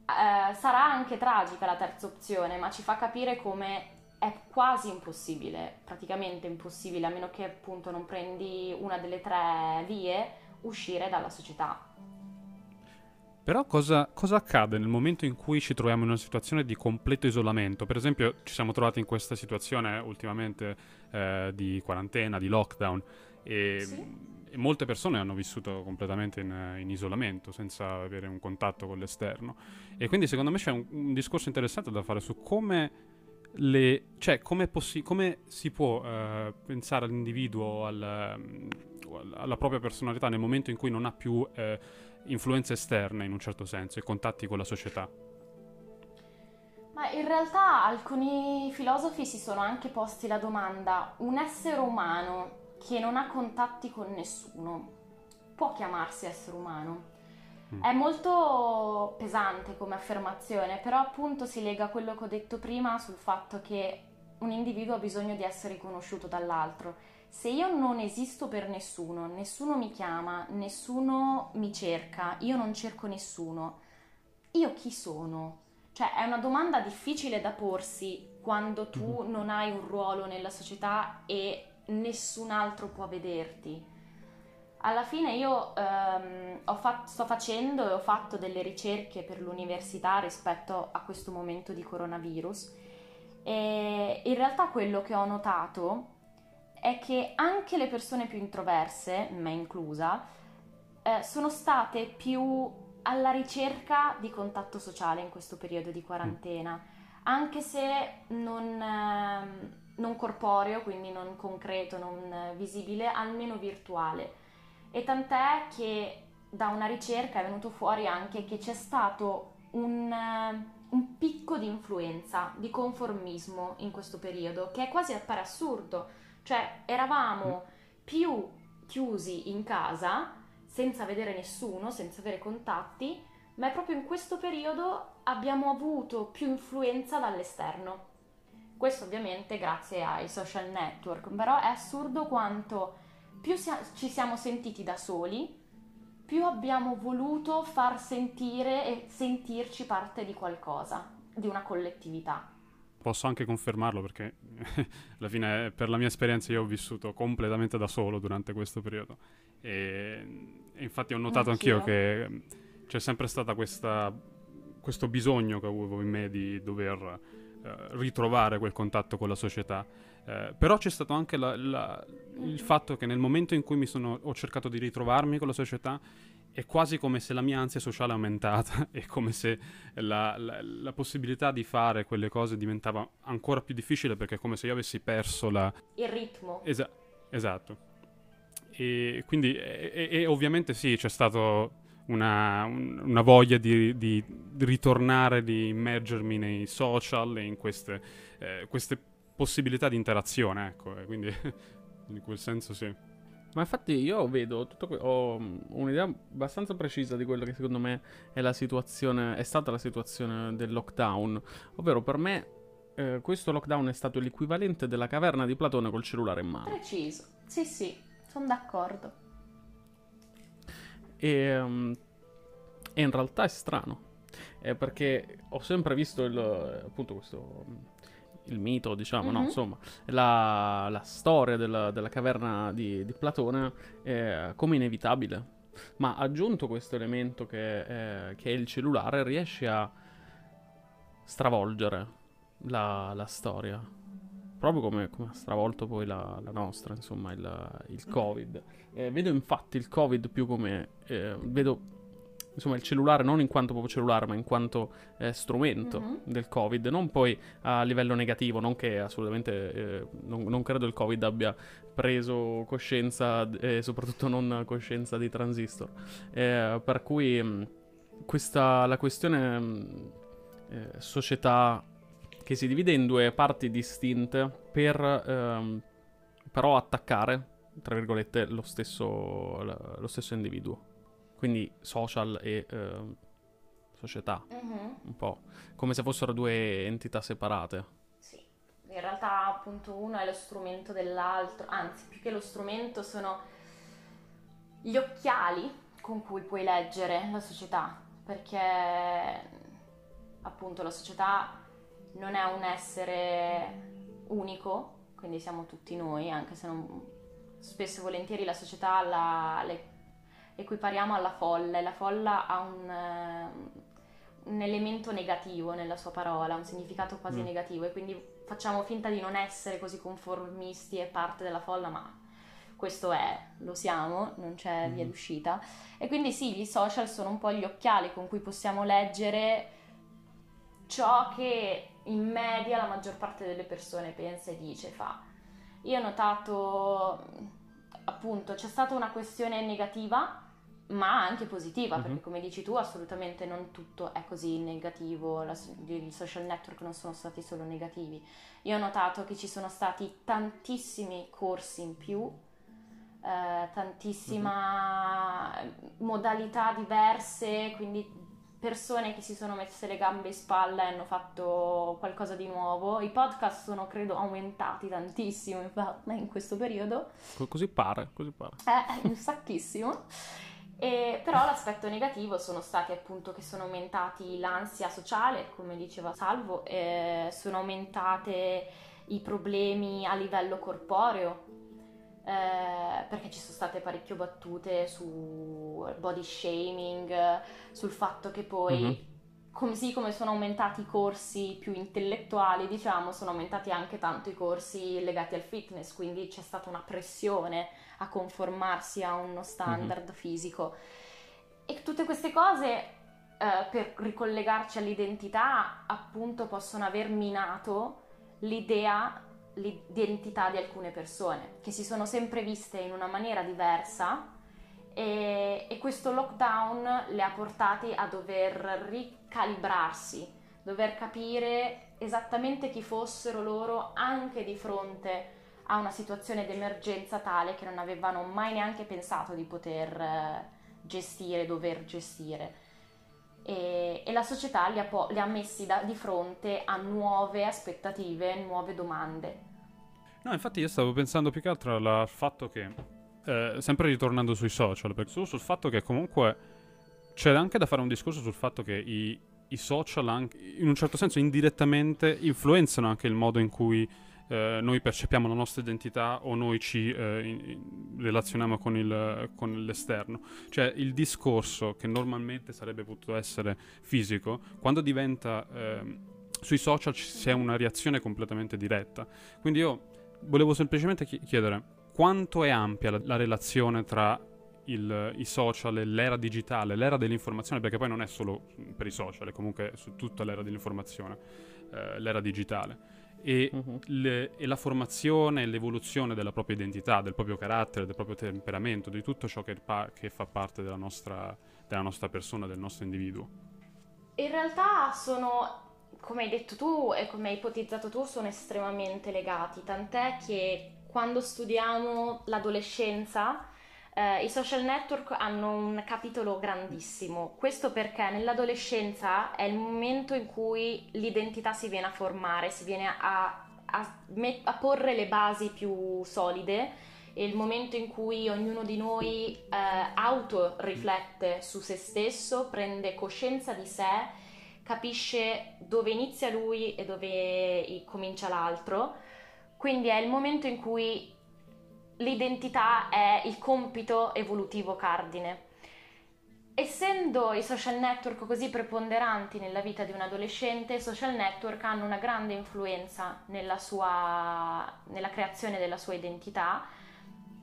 eh, sarà anche tragica la terza opzione, ma ci fa capire come è quasi impossibile, praticamente impossibile, a meno che appunto non prendi una delle tre vie, uscire dalla società. Però cosa, cosa, accade nel momento in cui ci troviamo in una situazione di completo isolamento? Per esempio ci siamo trovati in questa situazione ultimamente eh, di quarantena, di lockdown e sì e molte persone hanno vissuto completamente in, in, isolamento, senza avere un contatto con l'esterno. E quindi secondo me c'è un, un discorso interessante da fare su come, le, cioè, come, possi- come si può uh, pensare all'individuo, al, um, alla propria personalità nel momento in cui non ha più uh, influenze esterne, in un certo senso, e contatti con la società. Ma in realtà alcuni filosofi si sono anche posti la domanda, un essere umano che non ha contatti con nessuno può chiamarsi essere umano. Mm. È molto pesante come affermazione, però appunto si lega a quello che ho detto prima sul fatto che un individuo ha bisogno di essere riconosciuto dall'altro. Se io non esisto per nessuno, nessuno mi chiama, nessuno mi cerca, io non cerco nessuno, io chi sono? Cioè è una domanda difficile da porsi quando tu mm. non hai un ruolo nella società e nessun altro può vederti. alla fine io ehm, fatto, sto facendo e ho fatto delle ricerche per l'università rispetto a questo momento di coronavirus e in realtà quello che ho notato è che anche le persone più introverse, me inclusa, eh, sono state più alla ricerca di contatto sociale in questo periodo di quarantena, anche se non, eh, non corporeo, quindi non concreto, non visibile, almeno virtuale. E tant'è che da una ricerca è venuto fuori anche che c'è stato un, un picco di influenza, di conformismo in questo periodo, che è quasi appare assurdo. Cioè, eravamo più chiusi in casa, senza vedere nessuno, senza avere contatti, ma è proprio in questo periodo abbiamo avuto più influenza dall'esterno. Questo ovviamente grazie ai social network, però è assurdo quanto più ci siamo sentiti da soli, più abbiamo voluto far sentire e sentirci parte di qualcosa, di una collettività. Posso anche confermarlo perché [LAUGHS] alla fine per la mia esperienza io ho vissuto completamente da solo durante questo periodo e, e infatti ho notato anch'io, anch'io che c'è sempre stato questo bisogno che avevo in me di dover ritrovare quel contatto con la società. Eh, però c'è stato anche la, la, il fatto che nel momento in cui sono, ho cercato di ritrovarmi con la società è quasi come se la mia ansia sociale è aumentata, è [LAUGHS] come se la, la, possibilità di fare quelle cose diventava ancora più difficile perché è come se io avessi perso la... il ritmo. Esa- esatto. E quindi, e, e ovviamente sì, c'è stato una, una voglia di, di, ritornare, di immergermi nei social e in queste, eh, queste possibilità di interazione, ecco, quindi [LAUGHS] in quel senso sì. Ma infatti io vedo tutto que- ho un'idea abbastanza precisa di quello che secondo me è la situazione, è stata la situazione del lockdown, ovvero per me eh, questo lockdown è stato l'equivalente della caverna di Platone col cellulare in mano. Preciso, sì sì, sono d'accordo. E, um, e in realtà è strano, eh, perché ho sempre visto il, appunto questo il mito, diciamo, mm-hmm. no? Insomma, la, la storia della, della, caverna di, di Platone eh, come inevitabile. Ma aggiunto questo elemento che, eh, che, è il cellulare, riesce a stravolgere la, la storia. Proprio come, come, ha stravolto poi la, la nostra, insomma, il, il Covid. Eh, vedo infatti il Covid più come... Eh, vedo insomma il cellulare non in quanto proprio cellulare, ma in quanto eh, strumento mm-hmm. del Covid, non poi a livello negativo, non che assolutamente eh, non, non, credo il Covid abbia preso coscienza e soprattutto non coscienza di transistor. Eh, per cui mh, mm, questa la questione mh, mm, eh, società che si divide in due parti distinte per ehm, però attaccare tra virgolette lo stesso, lo stesso individuo. Quindi social e eh, società, mm-hmm. un po' come se fossero due entità separate. Sì, in realtà appunto uno è lo strumento dell'altro, anzi più che lo strumento sono gli occhiali con cui puoi leggere la società, perché appunto la società non è un essere unico, quindi siamo tutti noi, anche se non, spesso e volentieri la società la, le equipariamo alla folla e la folla ha un, uh, un, elemento negativo nella sua parola, un significato quasi mm. negativo e quindi facciamo finta di non essere così conformisti e parte della folla, ma questo è, lo siamo, non c'è mm. via d'uscita. E quindi sì, i social sono un po' gli occhiali con cui possiamo leggere ciò che in media la maggior parte delle persone pensa e dice, fa. Io ho notato, appunto, c'è stata una questione negativa ma anche positiva, mm-hmm. perché come dici tu assolutamente non tutto è così negativo, la, i social network non sono stati solo negativi. Io ho notato che ci sono stati tantissimi corsi in più, eh, tantissima mm-hmm. modalità diverse, quindi persone che si sono messe le gambe in spalla e hanno fatto qualcosa di nuovo. I podcast sono credo aumentati tantissimo in questo periodo. Così pare, così pare. Eh, un sacchissimo. E, però l'aspetto negativo sono stati appunto che sono aumentati l'ansia sociale, come diceva Salvo, sono aumentate i problemi a livello corporeo, eh, perché ci sono state parecchio battute su body shaming, sul fatto che poi, mm-hmm. così come sono aumentati i corsi più intellettuali, diciamo, sono aumentati anche tanto i corsi legati al fitness, quindi c'è stata una pressione a conformarsi a uno standard mm-hmm. fisico. E tutte queste cose eh, per ricollegarci all'identità appunto possono aver minato l'idea l'identità di alcune persone che si sono sempre viste in una maniera diversa e, e questo lockdown le ha portati a dover ricalibrarsi, dover capire esattamente chi fossero loro anche di fronte a una situazione d'emergenza tale che non avevano mai neanche pensato di poter eh, gestire, dover gestire. E, e la società li ha, po- li ha messi da, di fronte a nuove aspettative, nuove domande. No, infatti io stavo pensando più che altro al fatto che, eh, sempre ritornando sui social, su, sul fatto che comunque c'è anche da fare un discorso sul fatto che i, i social, anche, in un certo senso indirettamente, influenzano anche il modo in cui eh, noi percepiamo la nostra identità o noi ci eh, in, relazioniamo con, il, con, l'esterno. Cioè il discorso che normalmente sarebbe potuto essere fisico, quando diventa... Eh, sui social c'è una reazione completamente diretta. Quindi io volevo semplicemente chiedere quanto è ampia la, la relazione tra il, i social e l'era digitale, l'era dell'informazione, perché poi non è solo per i social, è comunque su tutta l'era dell'informazione, eh, l'era digitale. E, uh-huh. le, e, la formazione e l'evoluzione della propria identità, del proprio carattere, del proprio temperamento, di tutto ciò che, pa- che fa parte della nostra, della nostra persona, del nostro individuo. In realtà sono come hai detto tu e come hai ipotizzato tu, sono estremamente legati, tant'è che quando studiamo l'adolescenza eh, i social network hanno un capitolo grandissimo. Questo perché nell'adolescenza è il momento in cui l'identità si viene a formare, si viene a, a, a porre le basi più solide è il momento in cui ognuno di noi eh, auto-riflette su se stesso, prende coscienza di sé capisce dove inizia lui e dove comincia l'altro, quindi è il momento in cui l'identità è il compito evolutivo cardine. Essendo i social network così preponderanti nella vita di un adolescente, i social network hanno una grande influenza nella, sua, nella creazione della sua identità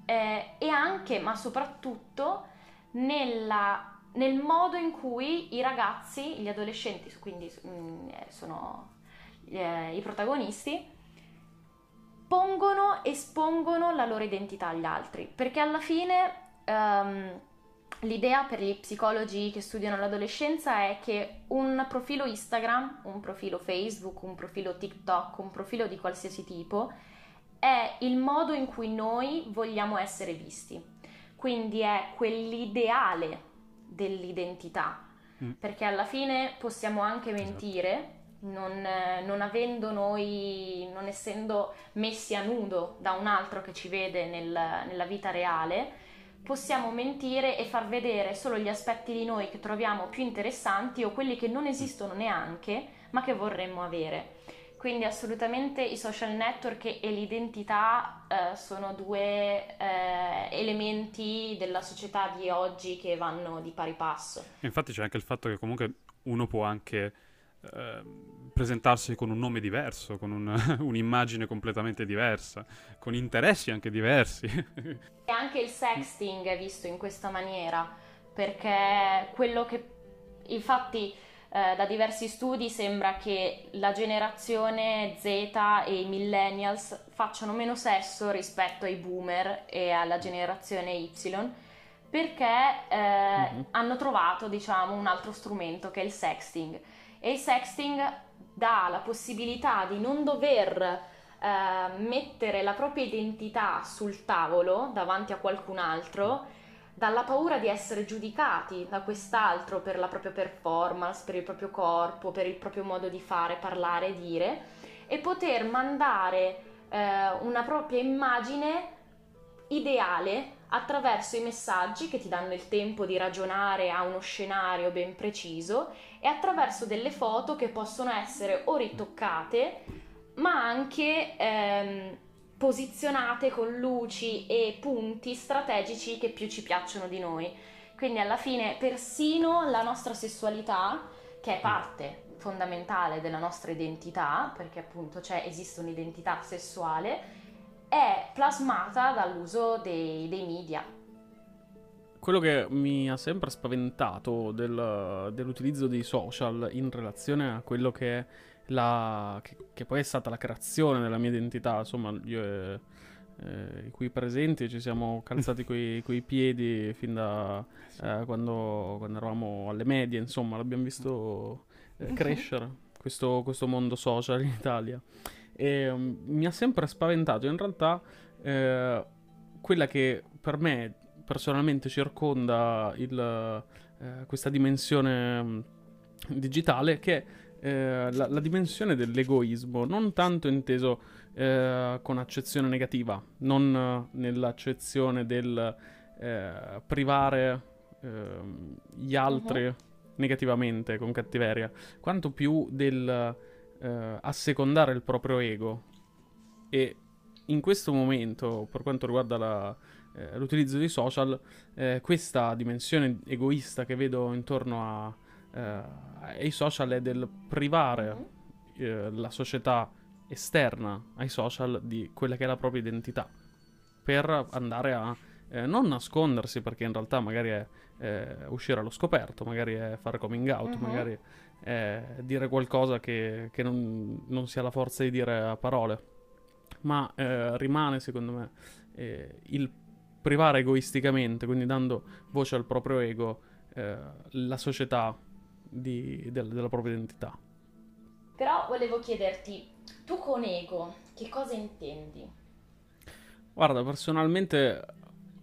eh, e anche, ma soprattutto, nella nel modo in cui i ragazzi, gli adolescenti, quindi mm, eh, sono eh, i protagonisti, pongono, espongono la loro identità agli altri, perché alla fine um, l'idea per gli psicologi che studiano l'adolescenza è che un profilo Instagram, un profilo Facebook, un profilo TikTok, un profilo di qualsiasi tipo, è il modo in cui noi vogliamo essere visti. Quindi è quell'ideale dell'identità, mm. perché alla fine possiamo anche esatto. mentire, non, non, avendo noi, non essendo messi a nudo da un altro che ci vede nel, nella vita reale, possiamo mentire e far vedere solo gli aspetti di noi che troviamo più interessanti o quelli che non esistono neanche, ma che vorremmo avere. Quindi assolutamente i social network e l'identità eh, sono due eh, elementi della società di oggi che vanno di pari passo. Infatti c'è anche il fatto che comunque uno può anche eh, presentarsi con un nome diverso, con un, [LAUGHS] un'immagine completamente diversa, con interessi anche diversi. [LAUGHS] e anche il sexting è visto in questa maniera, perché quello che infatti eh, da diversi studi sembra che la generazione Z e i millennials facciano meno sesso rispetto ai boomer e alla generazione Y perché eh, mm-hmm. hanno trovato diciamo un altro strumento che è il sexting e il sexting dà la possibilità di non dover eh, mettere la propria identità sul tavolo davanti a qualcun altro dalla paura di essere giudicati da quest'altro per la propria performance, per il proprio corpo, per il proprio modo di fare, parlare e dire e poter mandare eh, una propria immagine ideale attraverso i messaggi che ti danno il tempo di ragionare a uno scenario ben preciso e attraverso delle foto che possono essere o ritoccate ma anche ehm, posizionate con luci e punti strategici che più ci piacciono di noi. Quindi alla fine persino la nostra sessualità, che è parte fondamentale della nostra identità, perché appunto esiste un'identità sessuale, è plasmata dall'uso dei, dei media. Quello che mi ha sempre spaventato del, dell'utilizzo dei social in relazione a quello che è la, che, che, poi è stata la creazione della mia identità, insomma, io e eh, qui presenti ci siamo calzati [LAUGHS] coi, coi piedi fin da eh, quando, quando, eravamo alle medie, insomma, l'abbiamo visto eh, [LAUGHS] crescere questo, questo, mondo social in Italia. E um, mi ha sempre spaventato, in realtà, eh, quella che per me personalmente circonda il, eh, questa dimensione um, digitale, che eh, la, la, dimensione dell'egoismo, non tanto inteso eh, con accezione negativa, non eh, nell'accezione del eh, privare ehm, gli altri uh-huh. negativamente, con cattiveria, quanto più del eh, assecondare il proprio ego. E in questo momento, per quanto riguarda la, eh, l'utilizzo dei social, questa dimensione egoista che vedo intorno a eh, ai social è del privare mm-hmm. eh, la società esterna ai social di quella che è la propria identità per andare a eh, non nascondersi perché in realtà magari è eh, uscire allo scoperto, magari è fare coming out, mm-hmm. magari è dire qualcosa che, che non, non, si ha la forza di dire a parole, ma eh, rimane secondo me eh, il privare egoisticamente, quindi dando voce al proprio ego, la società di, del, della propria identità. Però volevo chiederti, tu con ego, che cosa intendi? Guarda, personalmente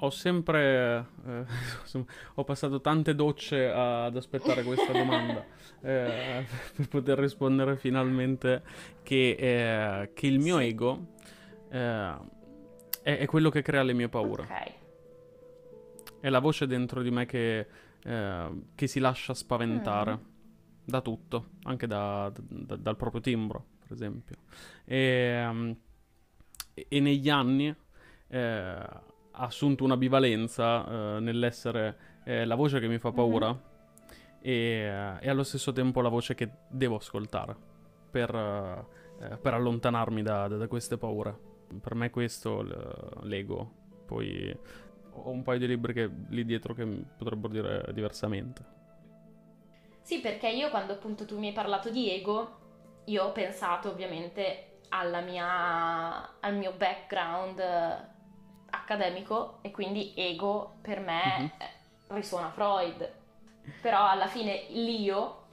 ho sempre eh, [LAUGHS] ho passato tante docce ad aspettare questa domanda [LAUGHS] eh, per poter rispondere finalmente che, eh, che il mio sì. ego eh, è, è, quello che crea le mie paure. Okay. È la voce dentro di me che eh, che si lascia spaventare mm. da tutto, anche da, da, dal proprio timbro, per esempio. E, um, e negli anni eh, ha assunto una bivalenza eh, nell'essere eh, la voce che mi fa paura mm-hmm. e, e, allo stesso tempo la voce che devo ascoltare per, eh, per allontanarmi da, da, queste paure. Per me questo l'ego. Poi ho un paio di libri che, lì dietro che potrebbero dire diversamente. Sì, perché io quando appunto tu mi hai parlato di ego, io ho pensato ovviamente mia, al mio background eh, accademico e quindi ego per me uh-huh. risuona Freud. Però alla fine l'io,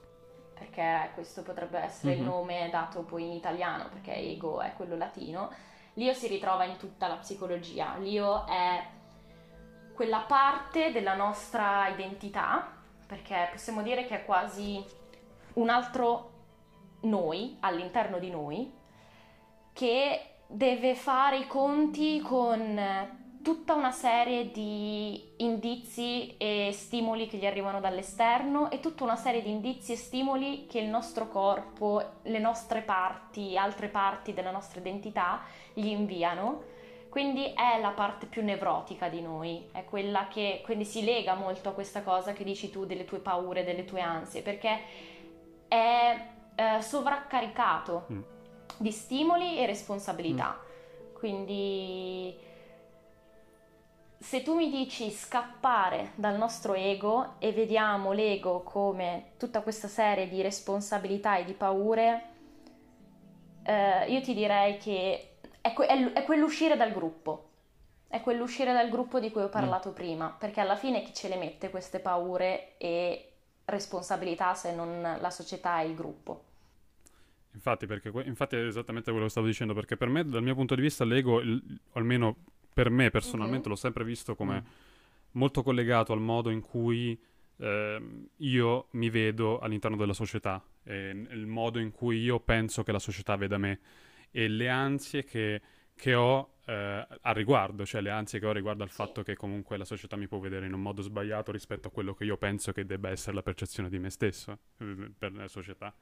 perché questo potrebbe essere uh-huh. il mhm. nome dato poi in italiano, perché ego è quello latino, l'io si ritrova in tutta la psicologia. L'io è quella parte della nostra identità, perché possiamo dire che è quasi un altro noi all'interno di noi, che deve fare i conti con tutta una serie di indizi e stimoli che gli arrivano dall'esterno e tutta una serie di indizi e stimoli che il nostro corpo, le nostre parti, altre parti della nostra identità gli inviano quindi è la parte più nevrotica di noi, è quella che quindi si lega molto a questa cosa che dici tu delle tue paure, delle tue ansie, perché è eh, sovraccaricato mm. di stimoli e responsabilità. Mm. Quindi se tu mi dici scappare dal nostro ego e vediamo l'ego come tutta questa serie di responsabilità e di paure, eh, io ti direi che è, que- è, è quell'uscire dal gruppo. È quell'uscire dal gruppo di cui ho parlato mm. prima, perché alla fine chi ce le mette queste paure e responsabilità se non la società e il gruppo? Infatti, perché, infatti è esattamente quello che stavo dicendo, perché per me, dal mio punto di vista, l'ego, il, almeno per me personalmente, mm-hmm. l'ho sempre visto come mm. molto collegato al modo in cui eh, io mi vedo all'interno della società, il modo in cui io penso che la società veda me e le ansie che, che ho eh, al riguardo, cioè le ansie che ho riguardo al fatto che comunque la società mi può vedere in un modo sbagliato rispetto a quello che io penso che debba essere la percezione di me stesso eh, per la società.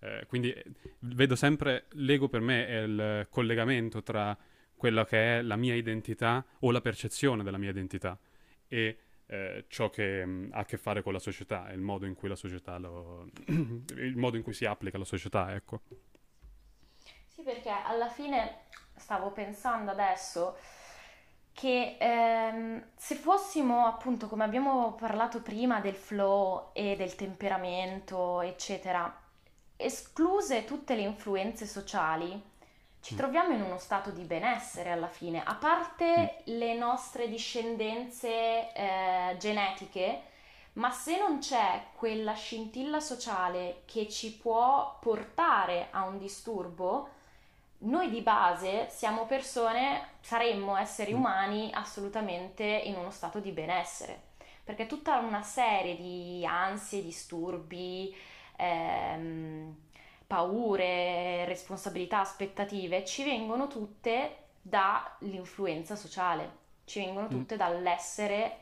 Eh, quindi vedo sempre, l'ego per me è il collegamento tra quella che è la mia identità o la percezione della mia identità e eh, ciò che mh, mm, ha a che fare con la società e il modo in cui la società lo... [CLEARS THROAT] il modo in cui si applica la società, ecco. Sì, perché alla fine stavo pensando adesso che ehm, se fossimo appunto come abbiamo parlato prima del flow e del temperamento, eccetera, escluse tutte le influenze sociali, ci troviamo in uno stato di benessere alla fine, a parte mm. le nostre discendenze eh, genetiche, ma se non c'è quella scintilla sociale che ci può portare a un disturbo, noi di base siamo persone, saremmo esseri mm. umani assolutamente in uno stato di benessere, perché tutta una serie di ansie, disturbi, ehm, paure, responsabilità, aspettative ci vengono tutte dall'influenza sociale, ci vengono mm. tutte mm. dall'essere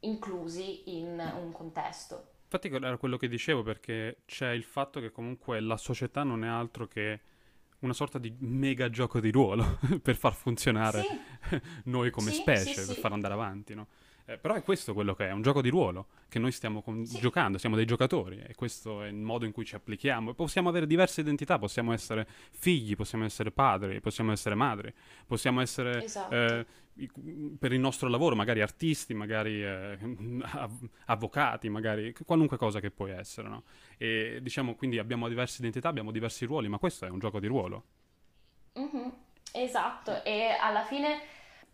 inclusi in un contesto. Infatti era quello che dicevo perché c'è il fatto che comunque la società non è altro che una sorta di mega gioco di ruolo [LAUGHS] per far funzionare sì. noi come sì, specie, sì, per far andare avanti, no? Eh, però è questo quello che è, un gioco di ruolo che noi stiamo con- sì. giocando, siamo dei giocatori e questo è il modo in cui ci applichiamo. Possiamo avere diverse identità, possiamo essere figli, possiamo essere padri, possiamo essere madri, possiamo essere esatto. eh, per il nostro lavoro, magari artisti, magari eh, [LAUGHS] av- avvocati, magari qualunque cosa che puoi essere. No? E diciamo quindi abbiamo diverse identità, abbiamo diversi ruoli, ma questo è un gioco di ruolo. Mm-hmm. Esatto, e alla fine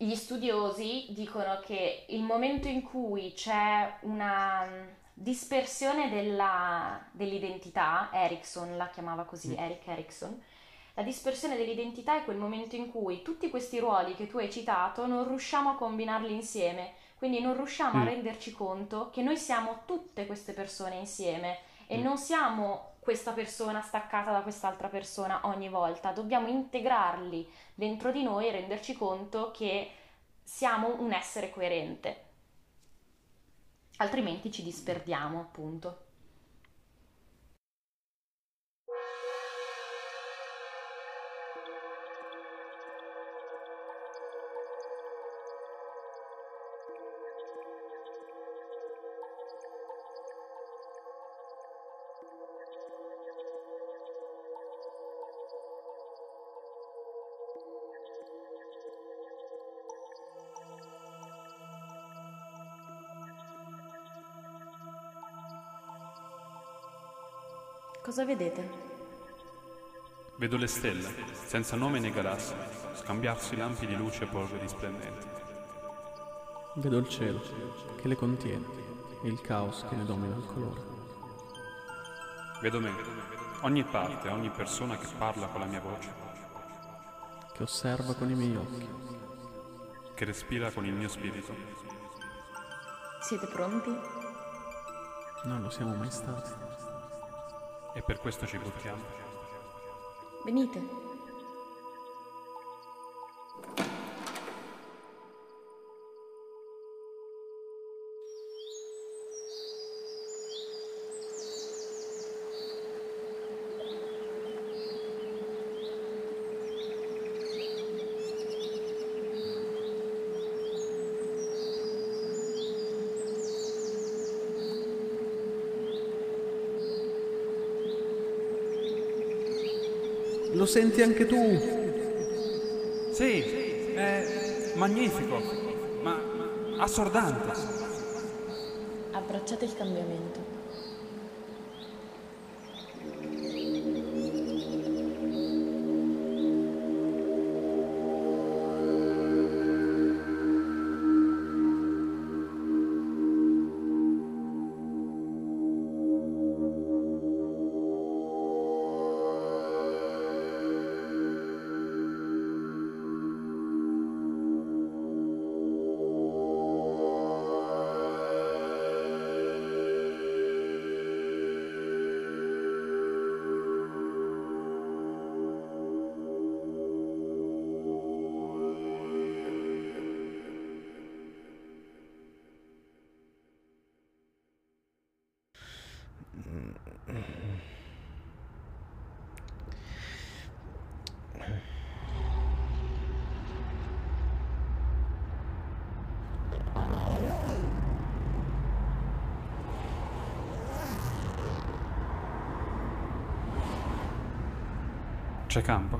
gli studiosi dicono che il momento in cui c'è una mm, dispersione della, dell'identità, Erickson la chiamava così, mm. Eric Erickson, la dispersione dell'identità è quel momento in cui tutti questi ruoli che tu hai citato non riusciamo a combinarli insieme, quindi non riusciamo mm. a renderci conto che noi siamo tutte queste persone insieme e mm. non siamo questa persona staccata da quest'altra persona ogni volta, dobbiamo integrarli dentro di noi e renderci conto che siamo un essere coerente, altrimenti ci disperdiamo appunto. Cosa vedete? Vedo le stelle, senza nome né galassie, scambiarsi lampi di luce e polveri splendenti. Vedo il cielo, che le contiene, e il caos che ne domina il colore. Vedo me, ogni parte, ogni persona che parla con la mia voce. Che osserva con i miei occhi. Che respira con il mio spirito. Siete pronti? Non lo siamo mai stati. E per questo ci buttiamo. Venite. Senti anche tu? Sì, è magnifico, ma assordante. Abbracciate il cambiamento. C'è campo.